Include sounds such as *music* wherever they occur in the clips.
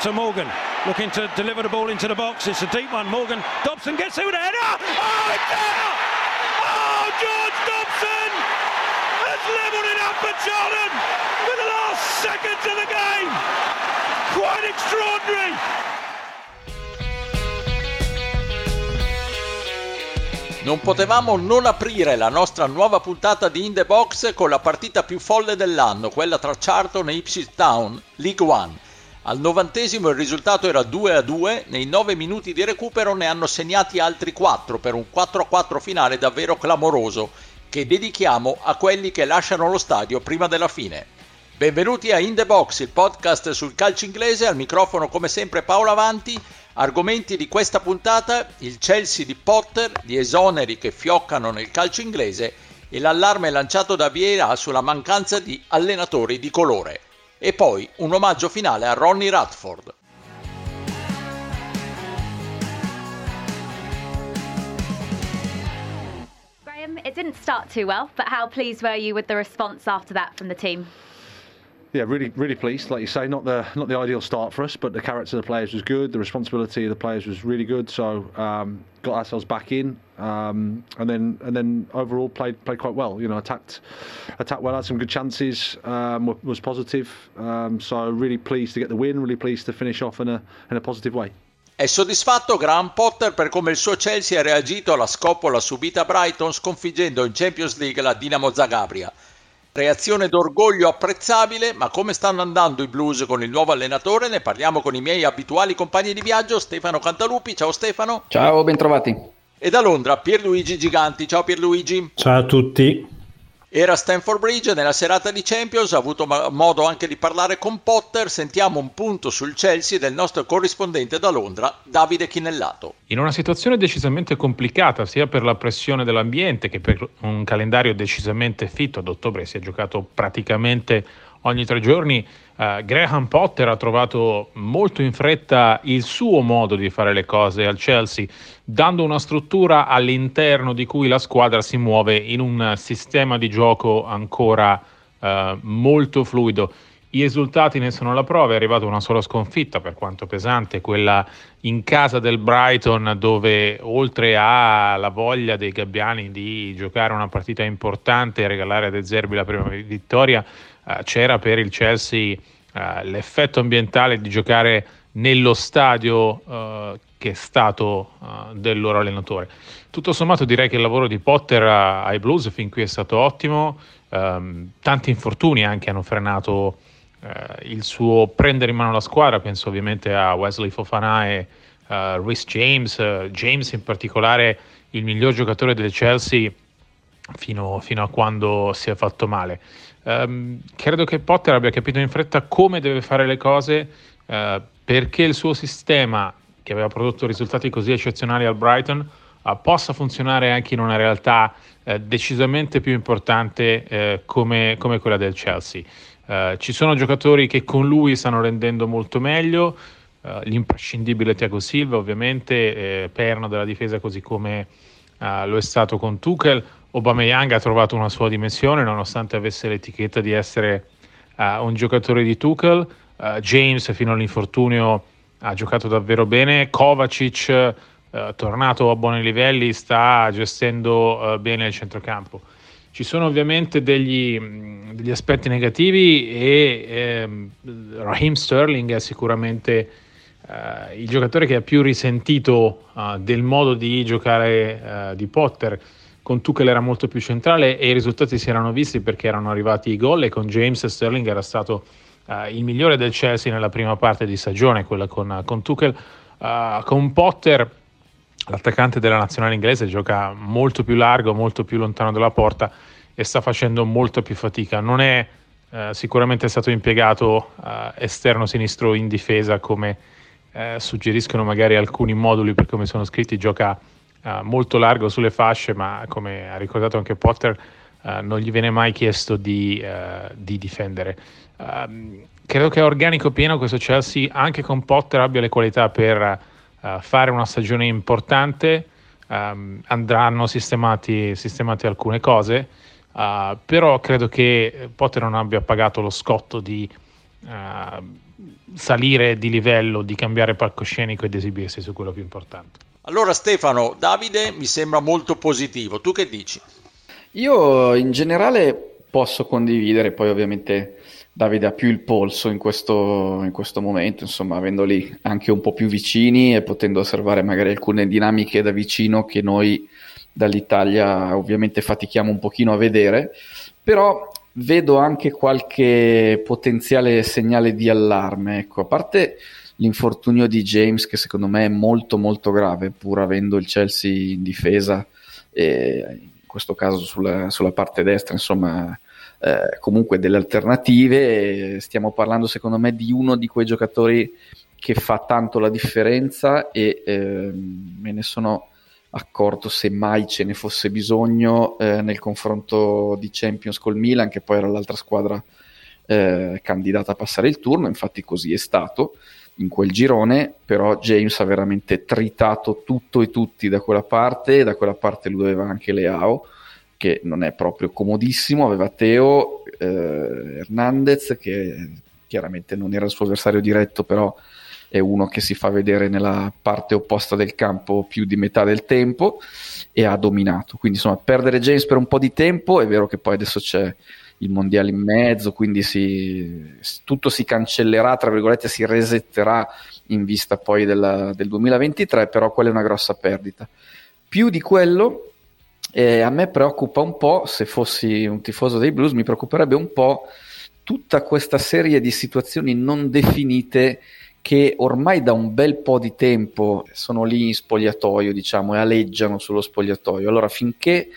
to Morgan, looking to deliver the ball into the box. It's a deep one. Morgan Dobson gets it with a header. Oh, it's there! Oh, George Dobson has levelled it up for Charlton with the last seconds of the game. Quite extraordinary. Non potevamo non aprire la nostra nuova puntata di In The Box con la partita più folle dell'anno, quella tra Charlton e Ipswich Town, League One. Al novantesimo il risultato era 2 a 2, nei 9 minuti di recupero ne hanno segnati altri 4 per un 4 a 4 finale davvero clamoroso che dedichiamo a quelli che lasciano lo stadio prima della fine. Benvenuti a In The Box, il podcast sul calcio inglese, al microfono come sempre Paolo Avanti, argomenti di questa puntata, il Chelsea di Potter, gli esoneri che fioccano nel calcio inglese e l'allarme lanciato da Vieira sulla mancanza di allenatori di colore e poi un omaggio finale a Ronnie Radford. Graham, it didn't start too well, but how pleased were you with the response after that from the team? Yeah, really, really pleased. Like you say, not the not the ideal start for us, but the character of the players was good. The responsibility of the players was really good. So um, got ourselves back in, um, and then and then overall played played quite well. You know, attacked attacked well, had some good chances, um, was positive. Um, so really pleased to get the win. Really pleased to finish off in a in a positive way. È soddisfatto Graham Potter per come il suo Chelsea ha reagito alla scoppola subita a Brighton sconfiggendo in Champions League la Dinamo Zagabria. Reazione d'orgoglio apprezzabile, ma come stanno andando i Blues con il nuovo allenatore? Ne parliamo con i miei abituali compagni di viaggio, Stefano Cantalupi. Ciao Stefano. Ciao, bentrovati. E da Londra Pierluigi Giganti. Ciao Pierluigi. Ciao a tutti. Era Stanford Bridge nella serata di Champions, ha avuto modo anche di parlare con Potter. Sentiamo un punto sul Chelsea del nostro corrispondente da Londra, Davide Chinellato. In una situazione decisamente complicata, sia per la pressione dell'ambiente che per un calendario decisamente fitto, ad ottobre si è giocato praticamente ogni tre giorni, uh, Graham Potter ha trovato molto in fretta il suo modo di fare le cose al Chelsea, dando una struttura all'interno di cui la squadra si muove in un sistema di gioco ancora uh, molto fluido. I risultati ne sono la prova, è arrivata una sola sconfitta per quanto pesante, quella in casa del Brighton dove oltre alla voglia dei gabbiani di giocare una partita importante e regalare a De Zerbi la prima vittoria, eh, c'era per il Chelsea eh, l'effetto ambientale di giocare nello stadio eh, che è stato uh, del loro allenatore. Tutto sommato direi che il lavoro di Potter ai Blues fin qui è stato ottimo, um, tanti infortuni anche hanno frenato uh, il suo prendere in mano la squadra, penso ovviamente a Wesley Fofana e uh, Rhys James, James in particolare il miglior giocatore del Chelsea fino, fino a quando si è fatto male. Um, credo che Potter abbia capito in fretta come deve fare le cose perché il suo sistema che aveva prodotto risultati così eccezionali al Brighton, uh, possa funzionare anche in una realtà uh, decisamente più importante uh, come, come, quella del Chelsea. Ci sono giocatori che con lui stanno rendendo molto meglio, l'imprescindibile Thiago Silva ovviamente, eh, perno della difesa così come lo è stato con Tuchel, Aubameyang ha trovato una sua dimensione nonostante avesse l'etichetta di essere un giocatore di Tuchel, James fino all'infortunio ha giocato davvero bene. Kovacic, eh, tornato a buoni livelli, sta gestendo eh, bene il centrocampo. Ci sono ovviamente degli, degli aspetti negativi e ehm, Raheem Sterling è sicuramente eh, il giocatore che ha più risentito uh, del modo di giocare uh, di Potter. Con Tuchel era molto più centrale e i risultati si erano visti perché erano arrivati i gol e con James Sterling era stato uh, il migliore del Chelsea nella prima parte di stagione, quella con, con Tuchel. Uh, con Potter, l'attaccante della nazionale inglese, gioca molto più largo, molto più lontano dalla porta e sta facendo molto più fatica. Non è uh, sicuramente stato impiegato esterno sinistro in difesa come eh, suggeriscono magari alcuni moduli per come sono scritti, gioca eh, molto largo sulle fasce, ma come ha ricordato anche Potter, eh, non gli viene mai chiesto di, eh, di difendere. Um, credo che organico pieno questo Chelsea, anche con Potter, abbia le qualità per uh, fare una stagione importante. Um, andranno sistemati, sistemati, alcune cose, uh, però credo che Potter non abbia pagato lo scotto di uh, salire di livello, di cambiare palcoscenico ed esibirsi su quello più importante. Allora Stefano, Davide mi sembra molto positivo, tu che dici? Io in generale posso condividere, poi ovviamente Davide ha più il polso in questo, in questo momento, insomma, avendoli anche un po' più vicini e potendo osservare magari alcune dinamiche da vicino che noi dall'Italia ovviamente fatichiamo un pochino a vedere, però vedo anche qualche potenziale segnale di allarme. Ecco, a parte l'infortunio di James, che secondo me è molto molto grave, pur avendo il Chelsea in difesa, in questo caso sulla, sulla parte destra, insomma, eh, comunque delle alternative. Stiamo parlando, secondo me, di uno di quei giocatori che fa tanto la differenza e eh, me ne sono accorto se mai ce ne fosse bisogno eh, nel confronto di Champions col Milan, che poi era l'altra squadra eh, candidata a passare il turno, infatti così è stato in quel girone, però James ha veramente tritato tutto e tutti da quella parte, e da quella parte lui aveva anche Leao, che non è proprio comodissimo, aveva Teo eh, Hernandez, che chiaramente non era il suo avversario diretto, però è uno che si fa vedere nella parte opposta del campo più di metà del tempo e ha dominato. Quindi insomma, perdere James per un po' di tempo, è vero che poi adesso c'è il mondiale in mezzo, quindi si, tutto si cancellerà, tra virgolette, si resetterà in vista poi della, del 2023, però quella è una grossa perdita. Più di quello, eh, a me preoccupa un po', se fossi un tifoso dei Blues, mi preoccuperebbe un po' tutta questa serie di situazioni non definite che ormai da un bel po' di tempo sono lì in spogliatoio, diciamo, e aleggiano sullo spogliatoio. Allora, finché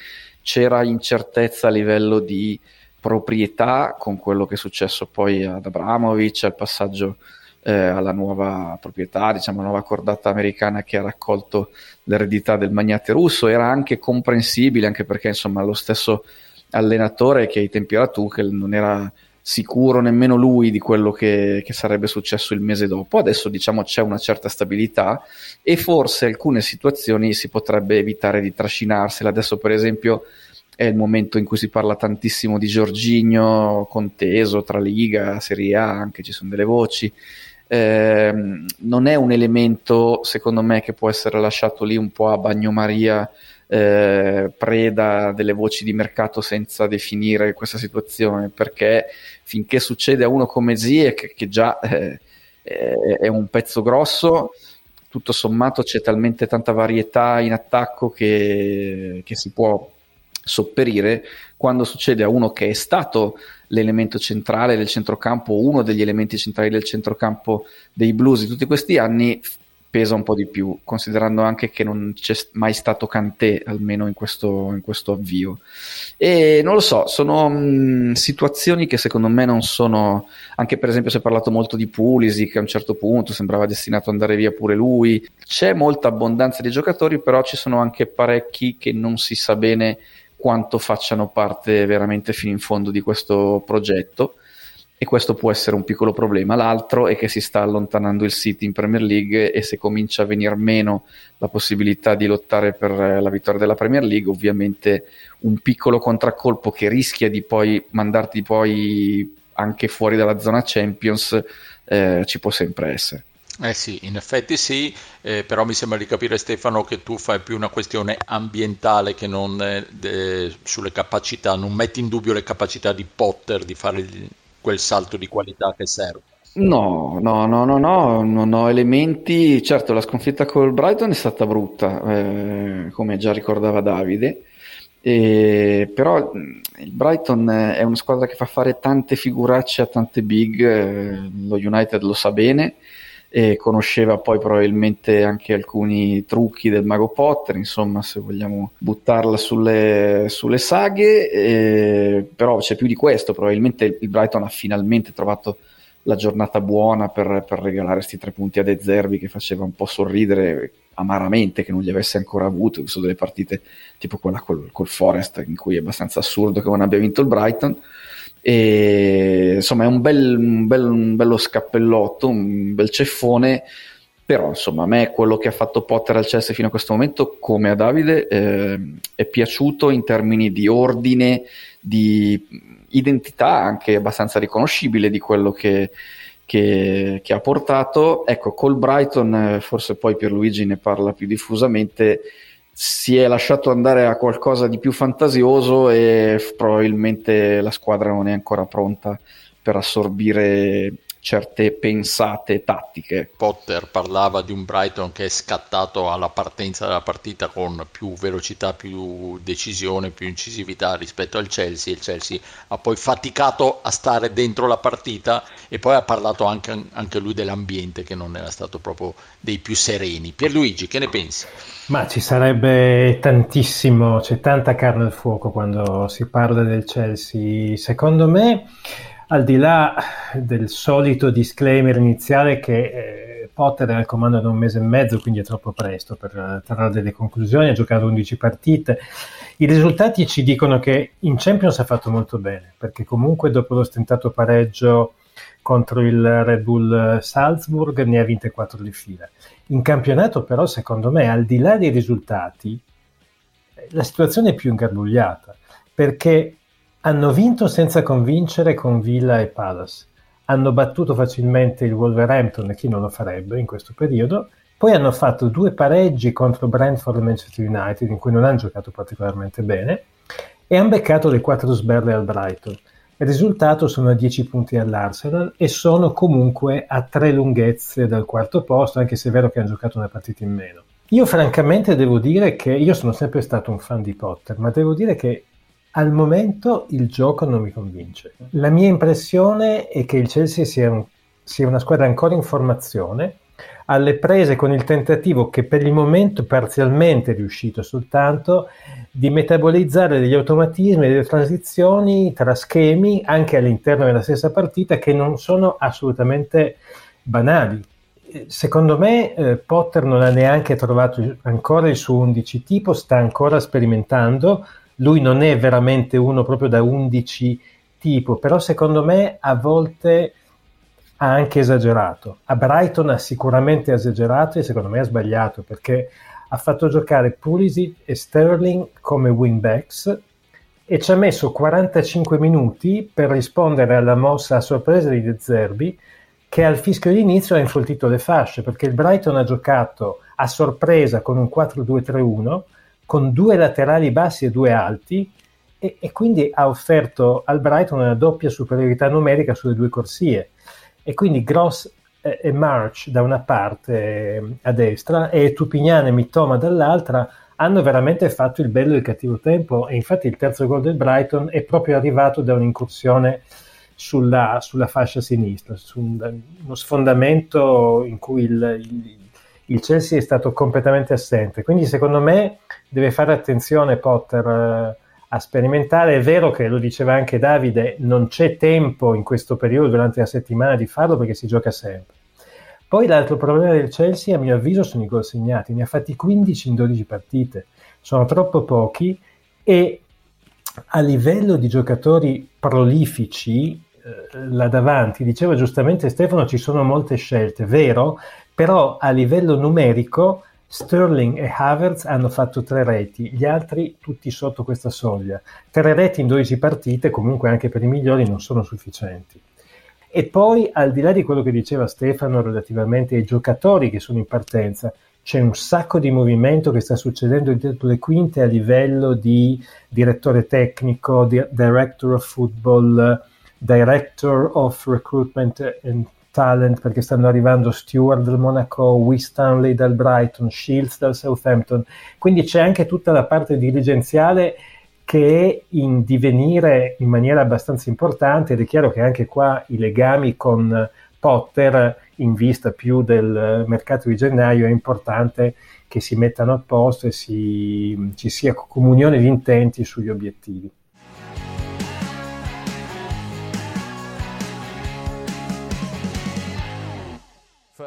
c'era incertezza a livello di proprietà, con quello che è successo poi ad Abramovic, al passaggio eh, alla nuova proprietà, diciamo, la nuova cordata americana che ha raccolto l'eredità del magnate russo, era anche comprensibile, anche perché, insomma, lo stesso allenatore che ai tempi era Tuchel non era sicuro nemmeno lui di quello che, che, sarebbe successo il mese dopo. Adesso diciamo c'è una certa stabilità e forse alcune situazioni si potrebbe evitare di trascinarsela. Adesso per esempio è il momento in cui si parla tantissimo di Giorginio conteso tra Liga, Serie A, anche ci sono delle voci. Eh, non è un elemento secondo me che può essere lasciato lì un po' a bagnomaria eh, preda delle voci di mercato senza definire questa situazione, perché finché succede a uno come Zie, che, che già eh, è un pezzo grosso, tutto sommato c'è talmente tanta varietà in attacco che, che si può sopperire quando succede a uno che è stato l'elemento centrale del centrocampo, uno degli elementi centrali del centrocampo dei blues di tutti questi anni, pesa un po' di più, considerando anche che non c'è mai stato Cantè, almeno in questo, in questo avvio. E non lo so, sono mh, situazioni che secondo me non sono, anche per esempio si è parlato molto di Pulisic, a un certo punto sembrava destinato ad andare via pure lui, c'è molta abbondanza di giocatori, però ci sono anche parecchi che non si sa bene quanto facciano parte veramente fino in fondo di questo progetto e questo può essere un piccolo problema. L'altro è che si sta allontanando il City in Premier League e se comincia a venire meno la possibilità di lottare per la vittoria della Premier League, ovviamente un piccolo contraccolpo che rischia di poi mandarti poi anche fuori dalla zona Champions eh, ci può sempre essere. Eh sì, in effetti sì, eh, però mi sembra di capire Stefano che tu fai più una questione ambientale che non eh, sulle capacità, non metti in dubbio le capacità di Potter di fare il, quel salto di qualità che serve. No, no, no, no, no, non ho elementi. Certo, la sconfitta col Brighton è stata brutta, eh, come già ricordava Davide. E, però il Brighton è una squadra che fa fare tante figuracce a tante big, eh, lo United lo sa bene e conosceva poi probabilmente anche alcuni trucchi del mago Potter, insomma se vogliamo buttarla sulle, sulle saghe, eh, però c'è più di questo, probabilmente il Brighton ha finalmente trovato la giornata buona per, per regalare questi tre punti a De Zerbi che faceva un po' sorridere amaramente che non li avesse ancora avuto, visto delle partite tipo quella col, col Forest in cui è abbastanza assurdo che non abbia vinto il Brighton. E, insomma è un, bel, un, bel, un bello scappellotto, un bel ceffone però insomma a me quello che ha fatto Potter al Chelsea fino a questo momento come a Davide eh, è piaciuto in termini di ordine di identità anche abbastanza riconoscibile di quello che, che, che ha portato. Ecco col Brighton eh, forse poi Pierluigi ne parla più diffusamente si è lasciato andare a qualcosa di più fantasioso e probabilmente la squadra non è ancora pronta per assorbire certe pensate tattiche. Potter parlava di un Brighton che è scattato alla partenza della partita con più velocità, più decisione, più incisività rispetto al Chelsea. Il Chelsea ha poi faticato a stare dentro la partita e poi ha parlato anche, anche lui dell'ambiente che non era stato proprio dei più sereni. Pierluigi, che ne pensi? Ma ci sarebbe tantissimo, c'è tanta carne al fuoco quando si parla del Chelsea. Secondo me al di là del solito disclaimer iniziale che eh, Potter è al comando da un mese e mezzo, quindi è troppo presto per trarre delle conclusioni, ha giocato 11 partite. I risultati ci dicono che in Champions ha fatto molto bene, perché comunque dopo lo stentato pareggio contro il Red Bull Salzburg ne ha vinte 4 di fila. In campionato però, secondo me, al di là dei risultati, la situazione è più ingarbugliata, perché hanno vinto senza convincere con Villa e Palace. Hanno battuto facilmente il Wolverhampton e chi non lo farebbe in questo periodo. Poi hanno fatto due pareggi contro Brentford e Manchester United, in cui non hanno giocato particolarmente bene, e hanno beccato le quattro sberle al Brighton. Il risultato sono a 10 punti all'Arsenal e sono comunque a tre lunghezze dal quarto posto, anche se è vero che hanno giocato una partita in meno. Io francamente devo dire che io sono sempre stato un fan di Potter, ma devo dire che al momento il gioco non mi convince. La mia impressione è che il Chelsea sia, un, sia una squadra ancora in formazione, alle prese con il tentativo che per il momento parzialmente è riuscito soltanto di metabolizzare degli automatismi e delle transizioni tra schemi anche all'interno della stessa partita che non sono assolutamente banali. Secondo me eh, Potter non ha neanche trovato ancora il suo 11 tipo, sta ancora sperimentando, lui non è veramente uno proprio da 11 tipo, però secondo me a volte ha anche esagerato. A Brighton ha sicuramente esagerato e secondo me ha sbagliato perché ha fatto giocare Pulisic e Sterling come wingbacks e ci ha messo 45 minuti per rispondere alla mossa a sorpresa di De Zerbi che al fischio di inizio ha infoltito le fasce perché il Brighton ha giocato a sorpresa con un 4-2-3-1 con due laterali bassi e due alti e, e, quindi ha offerto al Brighton una doppia superiorità numerica sulle due corsie. E quindi Gross e, March da una parte eh, a destra e Tupignan e Mitoma dall'altra hanno veramente fatto il bello e il cattivo tempo. E infatti il terzo gol del Brighton è proprio arrivato da un'incursione sulla, sulla fascia sinistra, su un, uno sfondamento in cui il, il il Chelsea è stato completamente assente. Quindi secondo me deve fare attenzione Potter eh, a sperimentare. È vero che lo diceva anche Davide, non c'è tempo in questo periodo durante la settimana di farlo perché si gioca sempre. Poi l'altro problema del Chelsea, a mio avviso, sono i gol segnati. Ne ha fatti 15 in 12 partite. Sono troppo pochi e a livello di giocatori prolifici eh, là davanti, diceva giustamente Stefano, ci sono molte scelte, vero? Però a livello numerico Sterling e Havertz hanno fatto tre reti, gli altri tutti sotto questa soglia. Tre reti in 12 partite, comunque anche per i migliori, non sono sufficienti. E poi, al di là di quello che diceva Stefano relativamente ai giocatori che sono in partenza, c'è un sacco di movimento che sta succedendo dietro le quinte a livello di direttore tecnico, di director of football, director of recruitment and talent perché stanno arrivando Stewart del Monaco, Wistanley dal Brighton, Shields dal Southampton, quindi c'è anche tutta la parte dirigenziale che è in divenire in maniera abbastanza importante ed è chiaro che anche qua i legami con Potter in vista più del mercato di gennaio è importante che si mettano a posto e si, ci sia comunione di intenti sugli obiettivi.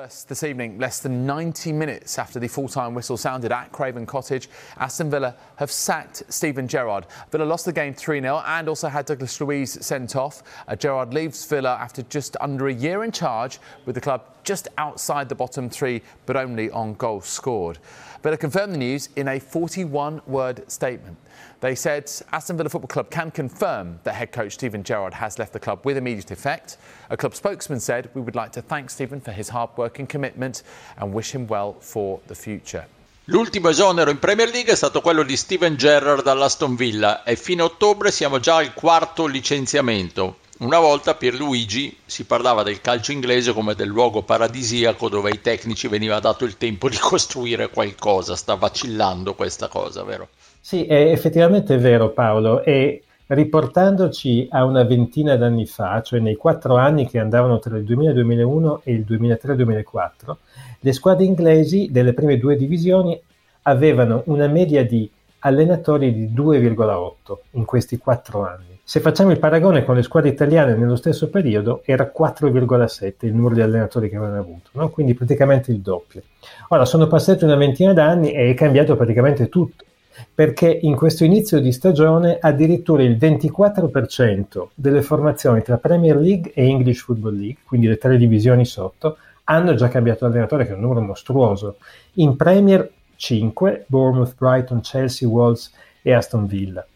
First this evening, less than 90 minutes after the full time whistle sounded at Craven Cottage, Aston Villa have sacked Stephen Gerrard. Villa lost the game 3 0 and also had Douglas Luiz sent off. Uh, Gerrard leaves Villa after just under a year in charge, with the club just outside the bottom three, but only on goals scored. Villa confirmed the news in a 41 word statement. They said Aston Villa Football Club can confirm that head coach Stephen Gerrard has left the club with immediate effect. A club spokesman said, We would like to thank Stephen for his hard work and commitment and wish him well for the future. L'ultimo esonero in Premier League è stato quello di Steven Gerrard dall'Aston Villa e fino a ottobre siamo già al quarto licenziamento. Una volta Pierluigi si parlava del calcio inglese come del luogo paradisiaco dove ai tecnici veniva dato il tempo di costruire qualcosa. Sta vacillando questa cosa, vero? Sì, è effettivamente vero Paolo e riportandoci a una ventina d'anni fa, cioè nei quattro anni che andavano tra il 2000-2001 e il 2003-2004, le squadre inglesi delle prime due divisioni avevano una media di allenatori di 2,8 in questi quattro anni. Se facciamo il paragone con le squadre italiane nello stesso periodo, era 4,7 il numero di allenatori che avevano avuto, no? quindi praticamente il doppio. Ora sono passati una ventina d'anni e è cambiato praticamente tutto perché in questo inizio di stagione addirittura il 24% delle formazioni tra Premier League e English Football League, quindi le tre divisioni sotto, hanno già cambiato allenatore, che è un numero mostruoso. In Premier 5, Bournemouth, Brighton, Chelsea, Wolves e Aston Villa.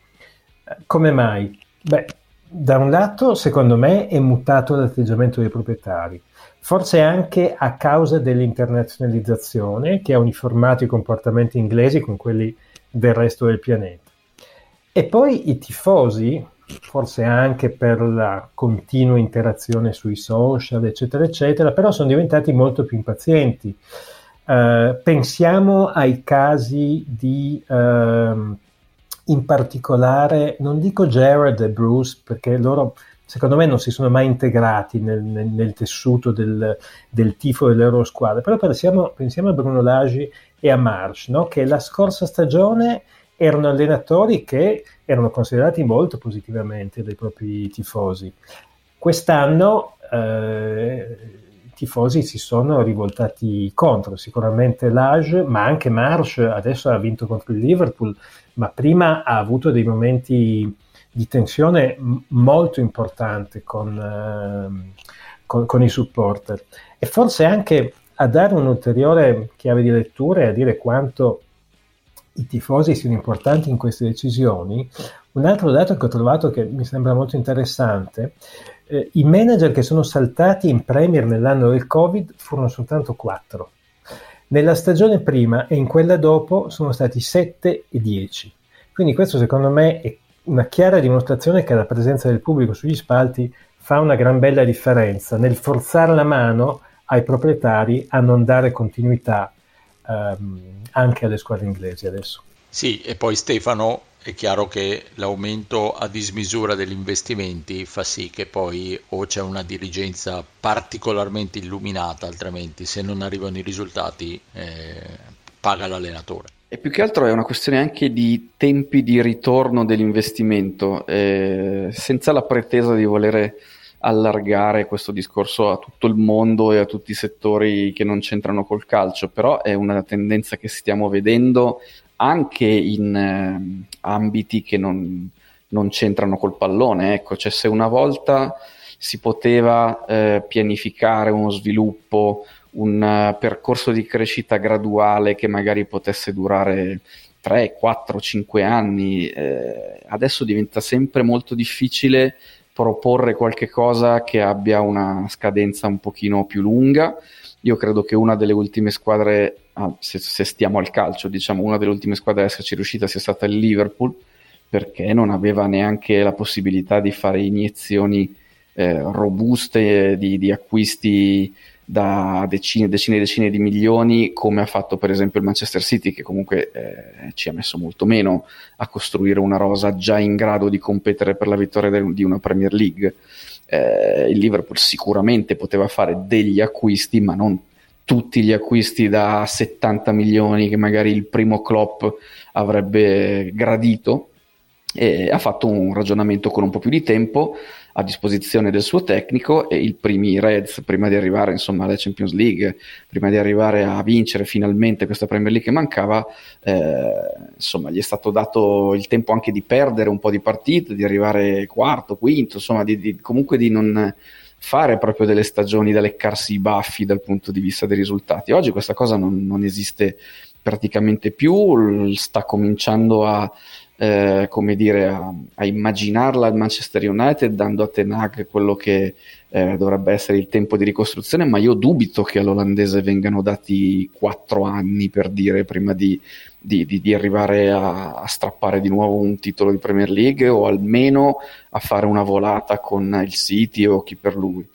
Come mai? Beh, da un lato, secondo me, è mutato l'atteggiamento dei proprietari, forse anche a causa dell'internazionalizzazione che ha uniformato i comportamenti inglesi con quelli del resto del pianeta. E poi i tifosi, forse anche per la continua interazione sui social, eccetera, eccetera, però sono diventati molto più impazienti. Uh, pensiamo ai casi di, uh, in particolare, non dico Jared e Bruce, perché loro secondo me non si sono mai integrati nel, nel, nel tessuto del, del, tifo delle loro squadre, però pensiamo, pensiamo a Bruno Lagi e a Marsh, no? che la scorsa stagione erano allenatori che erano considerati molto positivamente dai propri tifosi. Quest'anno eh, i tifosi si sono rivoltati contro, sicuramente Lage, ma anche Marsh adesso ha vinto contro il Liverpool, ma prima ha avuto dei momenti di tensione molto importante con, eh, con, con i supporter e forse anche a dare un'ulteriore chiave di lettura e a dire quanto i tifosi siano importanti in queste decisioni, un altro dato che ho trovato che mi sembra molto interessante, eh, i manager che sono saltati in Premier nell'anno del Covid furono soltanto quattro. Nella stagione prima e in quella dopo sono stati 7 e 10. Quindi questo secondo me è una chiara dimostrazione che la presenza del pubblico sugli spalti fa una gran bella differenza nel forzare la mano ai proprietari a non dare continuità ehm, anche alle squadre inglesi adesso. Sì, e poi Stefano è chiaro che l'aumento a dismisura degli investimenti fa sì che poi o c'è una dirigenza particolarmente illuminata, altrimenti se non arrivano i risultati eh, paga l'allenatore. E più che altro è una questione anche di tempi di ritorno dell'investimento, eh, senza la pretesa di volere allargare questo discorso a tutto il mondo e a tutti i settori che non c'entrano col calcio, però è una tendenza che stiamo vedendo anche in eh, ambiti che non, non, c'entrano col pallone. Ecco, cioè se una volta si poteva eh, pianificare uno sviluppo, un uh, percorso di crescita graduale che magari potesse durare 3, 4, 5 anni, eh, adesso diventa sempre molto difficile proporre qualche cosa che abbia una scadenza un pochino più lunga. Io credo che una delle ultime squadre, ah, se, se, stiamo al calcio, diciamo, una delle ultime squadre ad esserci riuscita sia stata il Liverpool, perché non aveva neanche la possibilità di fare iniezioni eh, robuste di, di acquisti da decine e decine e decine di milioni, come ha fatto per esempio il Manchester City, che comunque eh, ci ha messo molto meno a costruire una rosa già in grado di competere per la vittoria de- di una Premier League. Eh, il Liverpool sicuramente poteva fare degli acquisti, ma non tutti gli acquisti da 70 milioni che magari il primo Klopp avrebbe gradito. E ha fatto un ragionamento con un po' più di tempo a disposizione del suo tecnico e i primi Reds, prima di arrivare insomma alla Champions League, prima di arrivare a vincere finalmente questa Premier League che mancava, eh, insomma gli è stato dato il tempo anche di perdere un po' di partite, di arrivare quarto, quinto, insomma di, di, comunque di non fare proprio delle stagioni da leccarsi i baffi dal punto di vista dei risultati. Oggi questa cosa non, non esiste praticamente più, sta cominciando a, eh, come dire, a, a, immaginarla il Manchester United dando a Tenag quello che eh, dovrebbe essere il tempo di ricostruzione, ma io dubito che all'olandese vengano dati quattro anni per dire prima di, di, di, di arrivare a, a, strappare di nuovo un titolo di Premier League o almeno a fare una volata con il City o chi per lui.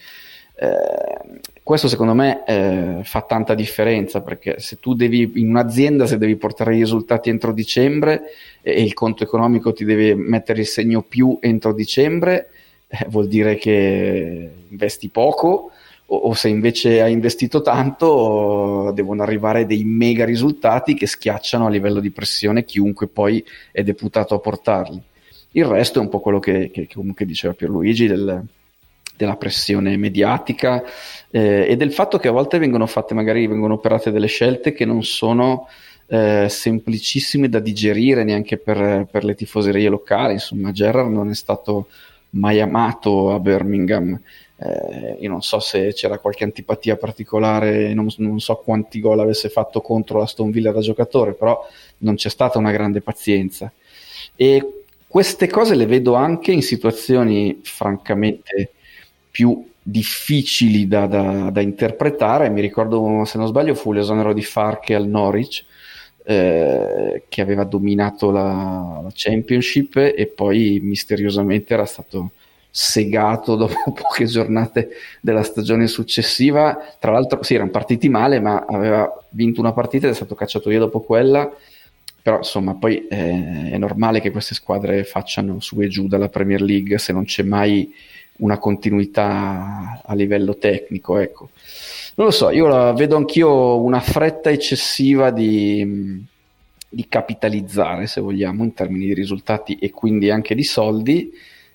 Eh, questo secondo me eh, fa tanta differenza perché se tu devi in un'azienda se devi portare i risultati entro dicembre e, il conto economico ti deve mettere il segno più entro dicembre eh, vuol dire che investi poco o, o, se invece hai investito tanto devono arrivare dei mega risultati che schiacciano a livello di pressione chiunque poi è deputato a portarli. Il resto è un po' quello che, che, che diceva Pierluigi del, della pressione mediatica eh, e del fatto che a volte vengono fatte, magari vengono operate delle scelte che non sono eh, semplicissime da digerire neanche per, per, le tifoserie locali. Insomma, Gerrard non è stato mai amato a Birmingham. Eh, io non so se c'era qualche antipatia particolare, non, non, so quanti gol avesse fatto contro la Stone Villa da giocatore, però non c'è stata una grande pazienza. E queste cose le vedo anche in situazioni francamente più difficili da, da, da, interpretare. Mi ricordo, se non sbaglio, fu l'esonero di Farke al Norwich, eh, che aveva dominato la, la, Championship e poi misteriosamente era stato segato *laughs* dopo poche giornate della stagione successiva. Tra l'altro, sì, erano partiti male, ma aveva vinto una partita ed è stato cacciato via dopo quella. Però insomma, poi eh, è normale che queste squadre facciano su e giù dalla Premier League se non c'è mai una continuità a livello tecnico. Ecco. Non lo so, io vedo anch'io una fretta eccessiva di, di, capitalizzare, se vogliamo, in termini di risultati e quindi anche di soldi.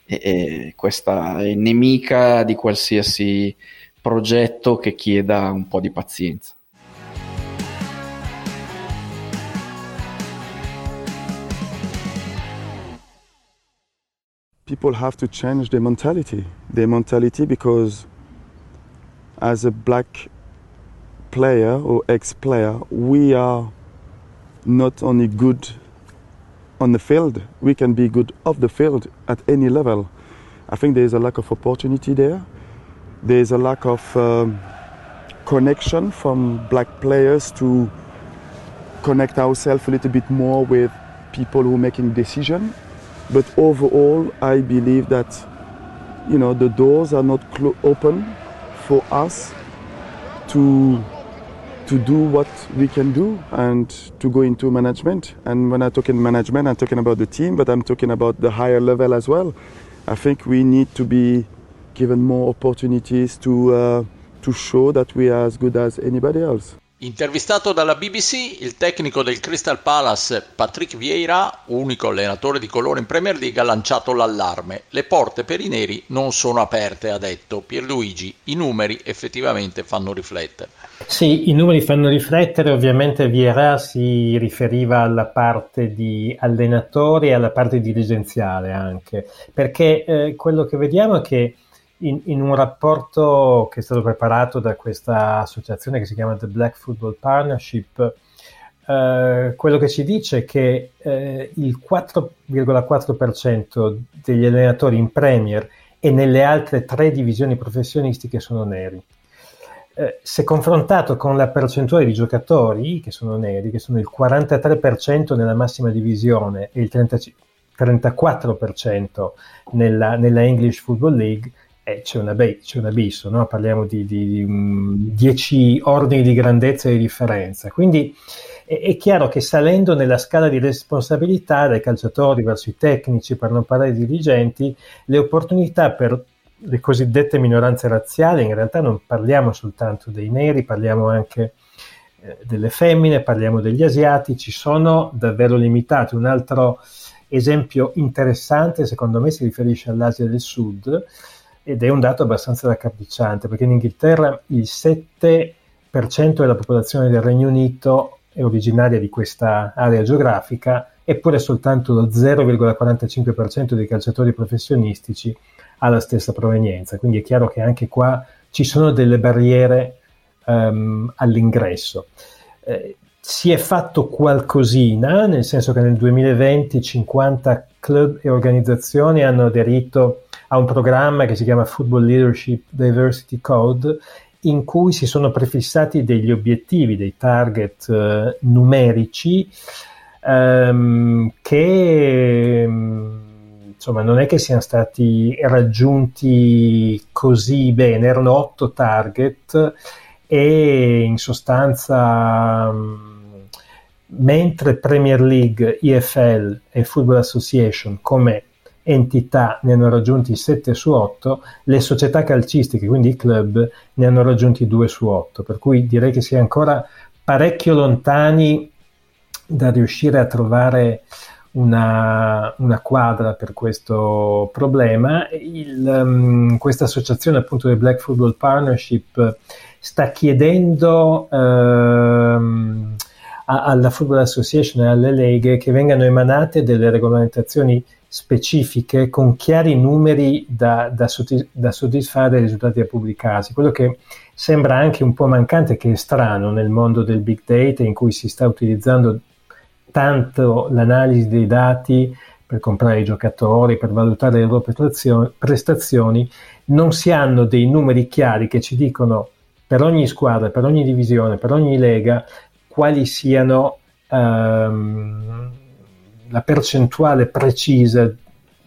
E, e questa è nemica di qualsiasi progetto che chieda un po' di pazienza. People have to change their mentality. Their mentality because as a black player or ex-player, we are not only good on the field, we can be good off the field at any level. I think there is a lack of opportunity there. There is a lack of um, connection from black players to connect ourselves a little bit more with people who are making decisions but overall, I believe that you know the doors are not open for us to to do what we can do and to go into management. And when I talk in management, I'm talking about the team, but I'm talking about the higher level as well. I think we need to be given more opportunities to uh, to show that we are as good as anybody else. Intervistato dalla BBC, il tecnico del Crystal Palace Patrick Vieira, unico allenatore di colore in Premier League, ha lanciato l'allarme. Le porte per i neri non sono aperte, ha detto Pierluigi. I numeri effettivamente fanno riflettere. Sì, i numeri fanno riflettere. Ovviamente Vieira si riferiva alla parte di allenatori e alla parte dirigenziale anche, perché eh, quello che vediamo è che in, in, un rapporto che è stato preparato da questa associazione che si chiama The Black Football Partnership, eh, quello che ci dice è che eh, il 4,4% degli allenatori in Premier e nelle altre tre divisioni professionistiche sono neri. Eh, se confrontato con la percentuale di giocatori che sono neri, che sono il 43% nella massima divisione e il 30, 34% nella, nella English Football League, eh, c'è, una be- c'è, un abisso, no? parliamo di, di, di um, 10 ordini di grandezza di differenza. Quindi è, è, chiaro che salendo nella scala di responsabilità dai calciatori verso i tecnici, per non parlare dei dirigenti, le opportunità per le cosiddette minoranze razziali, in realtà non parliamo soltanto dei neri, parliamo anche eh, delle femmine, parliamo degli asiatici, sono davvero limitate. Un altro esempio interessante, secondo me si riferisce all'Asia del Sud ed è un dato abbastanza raccapricciante perché in Inghilterra il 7% della popolazione del Regno Unito è originaria di questa area geografica, eppure soltanto lo 0,45% dei calciatori professionistici ha la stessa provenienza. Quindi è chiaro che anche qua ci sono delle barriere um, all'ingresso. Eh, si è fatto qualcosina, nel senso che nel 2020 50 club e organizzazioni hanno aderito a un programma che si chiama Football Leadership Diversity Code in cui si sono prefissati degli obiettivi, dei target uh, numerici um, che um, insomma non è che siano stati raggiunti così bene, erano otto target e in sostanza um, mentre Premier League, EFL e Football Association come entità ne hanno raggiunti 7 su 8, le società calcistiche, quindi i club, ne hanno raggiunti 2 su 8, per cui direi che si è ancora parecchio lontani da riuscire a trovare una, una quadra per questo problema. Um, questa associazione appunto del Black Football Partnership sta chiedendo a, alla Football Association e alle leghe che vengano emanate delle regolamentazioni specifiche con chiari numeri da, da, da soddisfare i risultati da pubblicarsi. Quello che sembra anche un po' mancante, che è strano nel mondo del big data in cui si sta utilizzando tanto l'analisi dei dati per comprare i giocatori, per valutare le loro prestazioni, non si hanno dei numeri chiari che ci dicono per ogni squadra, per ogni divisione, per ogni lega, quali siano um, la percentuale precisa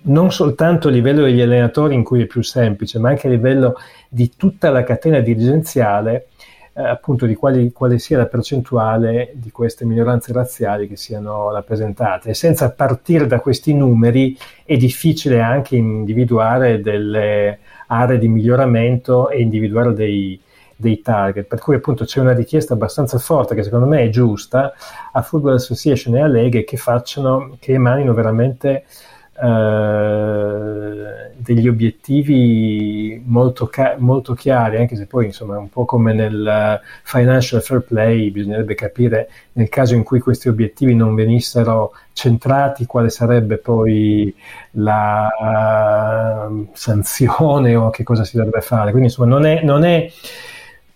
non soltanto a livello degli allenatori in cui è più semplice, ma anche a livello di tutta la catena dirigenziale, eh, appunto di quali, quale sia la percentuale di queste minoranze razziali che siano rappresentate. E senza partire da questi numeri è difficile anche individuare delle aree di miglioramento e individuare dei, dei target, per cui appunto c'è una richiesta abbastanza forte che secondo me è giusta a Football Association e a leghe che facciano, che emanino veramente eh, degli obiettivi molto, ca- molto, chiari, anche se poi insomma un po' come nel financial fair play bisognerebbe capire nel caso in cui questi obiettivi non venissero centrati quale sarebbe poi la uh, sanzione o che cosa si dovrebbe fare. Quindi insomma non è, non è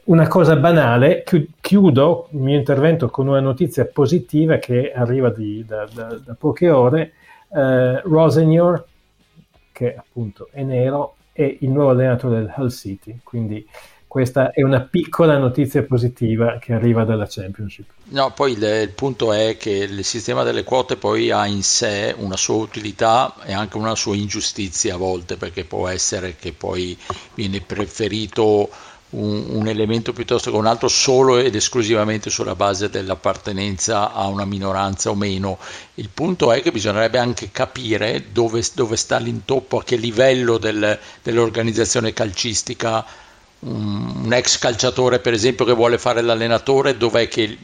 una cosa banale, chiudo il mio intervento con una notizia positiva che arriva di, da, da, da, poche ore. Eh, Rosenior, che appunto è nero, è il nuovo allenatore del Hull City, quindi questa è una piccola notizia positiva che arriva dalla Championship. No, poi il, il, punto è che il sistema delle quote poi ha in sé una sua utilità e anche una sua ingiustizia a volte, perché può essere che poi viene preferito un, un, elemento piuttosto che un altro solo ed esclusivamente sulla base dell'appartenenza a una minoranza o meno. Il punto è che bisognerebbe anche capire dove, dove sta l'intoppo, a che livello del, dell'organizzazione calcistica un ex calciatore per esempio che vuole fare l'allenatore dov'è che,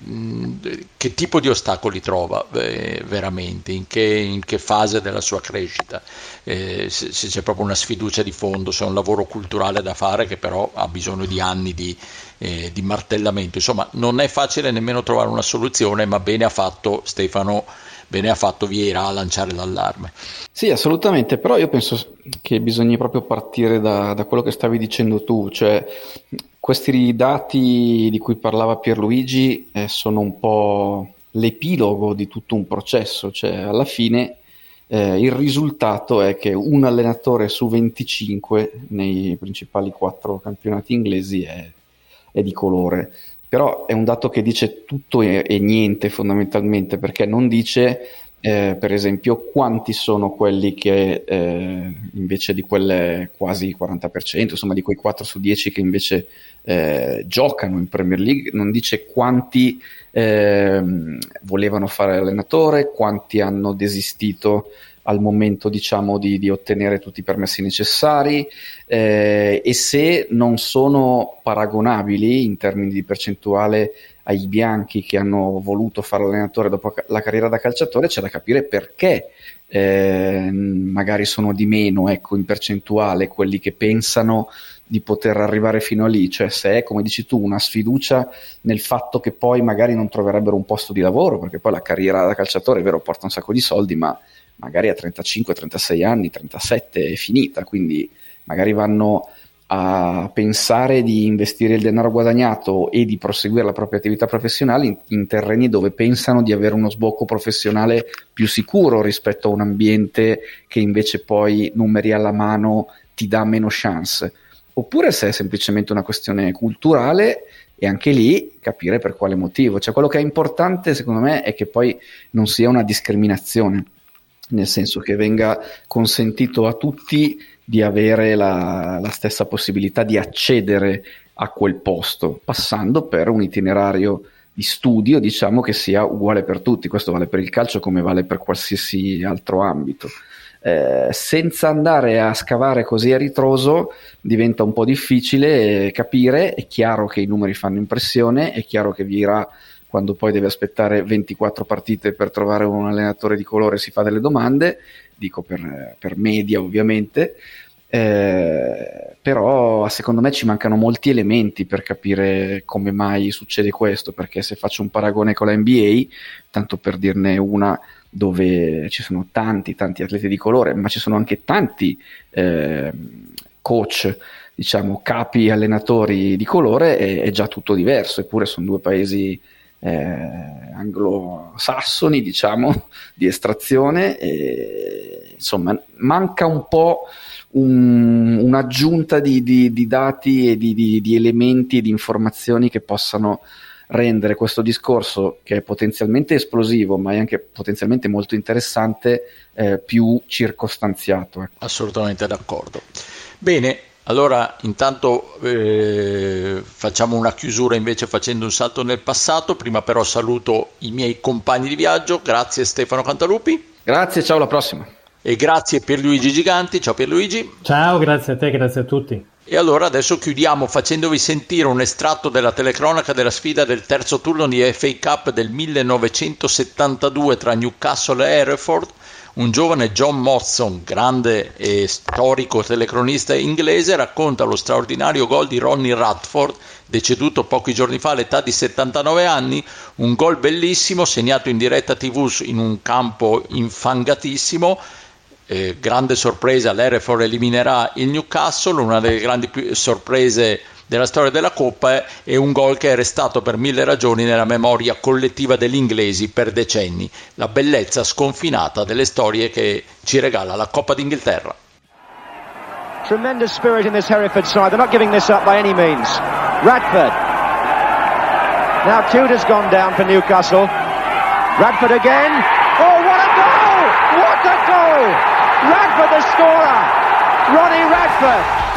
che tipo di ostacoli trova eh, veramente? In che, in che, fase della sua crescita? Eh, se, se, c'è proprio una sfiducia di fondo se è un lavoro culturale da fare che però ha bisogno di anni di, eh, di martellamento. Insomma non è facile nemmeno trovare una soluzione ma bene ha fatto Stefano bene ha fatto Vieira a lanciare l'allarme. Sì, assolutamente, però io penso che bisogna proprio partire da, da quello che stavi dicendo tu, cioè questi dati di cui parlava Pierluigi eh, sono un po' l'epilogo di tutto un processo, cioè alla fine eh, il risultato è che un allenatore su 25 nei principali quattro campionati inglesi è, è di colore però è un dato che dice tutto e, e niente fondamentalmente, perché non dice eh, per esempio quanti sono quelli che eh, invece di quelle quasi 40%, insomma di quei 4 su 10 che invece eh, giocano in Premier League, non dice quanti ehm, volevano fare allenatore, quanti hanno desistito al momento diciamo di, di, ottenere tutti i permessi necessari eh, e se non sono paragonabili in termini di percentuale ai bianchi che hanno voluto fare l'allenatore dopo la carriera da calciatore, c'è da capire perché eh, magari sono di meno ecco, in percentuale quelli che pensano di poter arrivare fino a lì, cioè se è, come dici tu, una sfiducia nel fatto che poi magari non troverebbero un posto di lavoro, perché poi la carriera da calciatore è vero, porta un sacco di soldi, ma magari a 35, 36 anni, 37 è finita, quindi magari vanno a pensare di investire il denaro guadagnato e di proseguire la propria attività professionale in, in, terreni dove pensano di avere uno sbocco professionale più sicuro rispetto a un ambiente che invece poi numeri alla mano ti dà meno chance. Oppure se è semplicemente una questione culturale e anche lì capire per quale motivo. Cioè quello che è importante secondo me è che poi non sia una discriminazione, nel senso che venga consentito a tutti di avere la, la stessa possibilità di accedere a quel posto, passando per un itinerario di studio, diciamo che sia uguale per tutti. Questo vale per il calcio come vale per qualsiasi altro ambito. Eh, senza andare a scavare così a ritroso diventa un po' difficile capire, è chiaro che i numeri fanno impressione, è chiaro che Vira quando poi deve aspettare 24 partite per trovare un allenatore di colore si fa delle domande, dico per, per media ovviamente, eh, però secondo me ci mancano molti elementi per capire come mai succede questo, perché se faccio un paragone con la NBA, tanto per dirne una dove ci sono tanti, tanti atleti di colore, ma ci sono anche tanti eh, coach, diciamo capi allenatori di colore, è, è già tutto diverso, eppure sono due paesi eh, anglosassoni, diciamo, *laughs* di estrazione. E, insomma, manca un po' un, un'aggiunta di, di, di, dati e di, di elementi e di informazioni che possano rendere questo discorso, che è potenzialmente esplosivo, ma è anche potenzialmente molto interessante, eh, più circostanziato. Ecco. Assolutamente d'accordo. Bene, allora, intanto eh, facciamo una chiusura invece facendo un salto nel passato. Prima però saluto i miei compagni di viaggio. Grazie Stefano Cantalupi. Grazie, ciao, alla prossima. E grazie Pierluigi Giganti. Ciao Pierluigi. Ciao, grazie a te, grazie a tutti. E allora adesso chiudiamo facendovi sentire un estratto della telecronaca della sfida del terzo turno di FA Cup del 1972 tra Newcastle e Hereford un giovane John Motson, grande e storico telecronista inglese, racconta lo straordinario gol di Ronnie Radford, deceduto pochi giorni fa all'età di 79 anni, un gol bellissimo segnato in diretta tv in un campo infangatissimo. Eh, grande sorpresa, l'Hereford eliminerà il Newcastle, una delle grandi sorprese della storia della Coppa e un gol che è restato per mille ragioni nella memoria collettiva degli inglesi per decenni, la bellezza sconfinata delle storie che ci regala la Coppa d'Inghilterra. Tremendous spirit in this Hereford side. They're not giving this up by any means. Radford. Now Tudor's gone down for Newcastle. Radford again. Oh, what a goal! What a goal! Radford the scorer. Ronnie Radford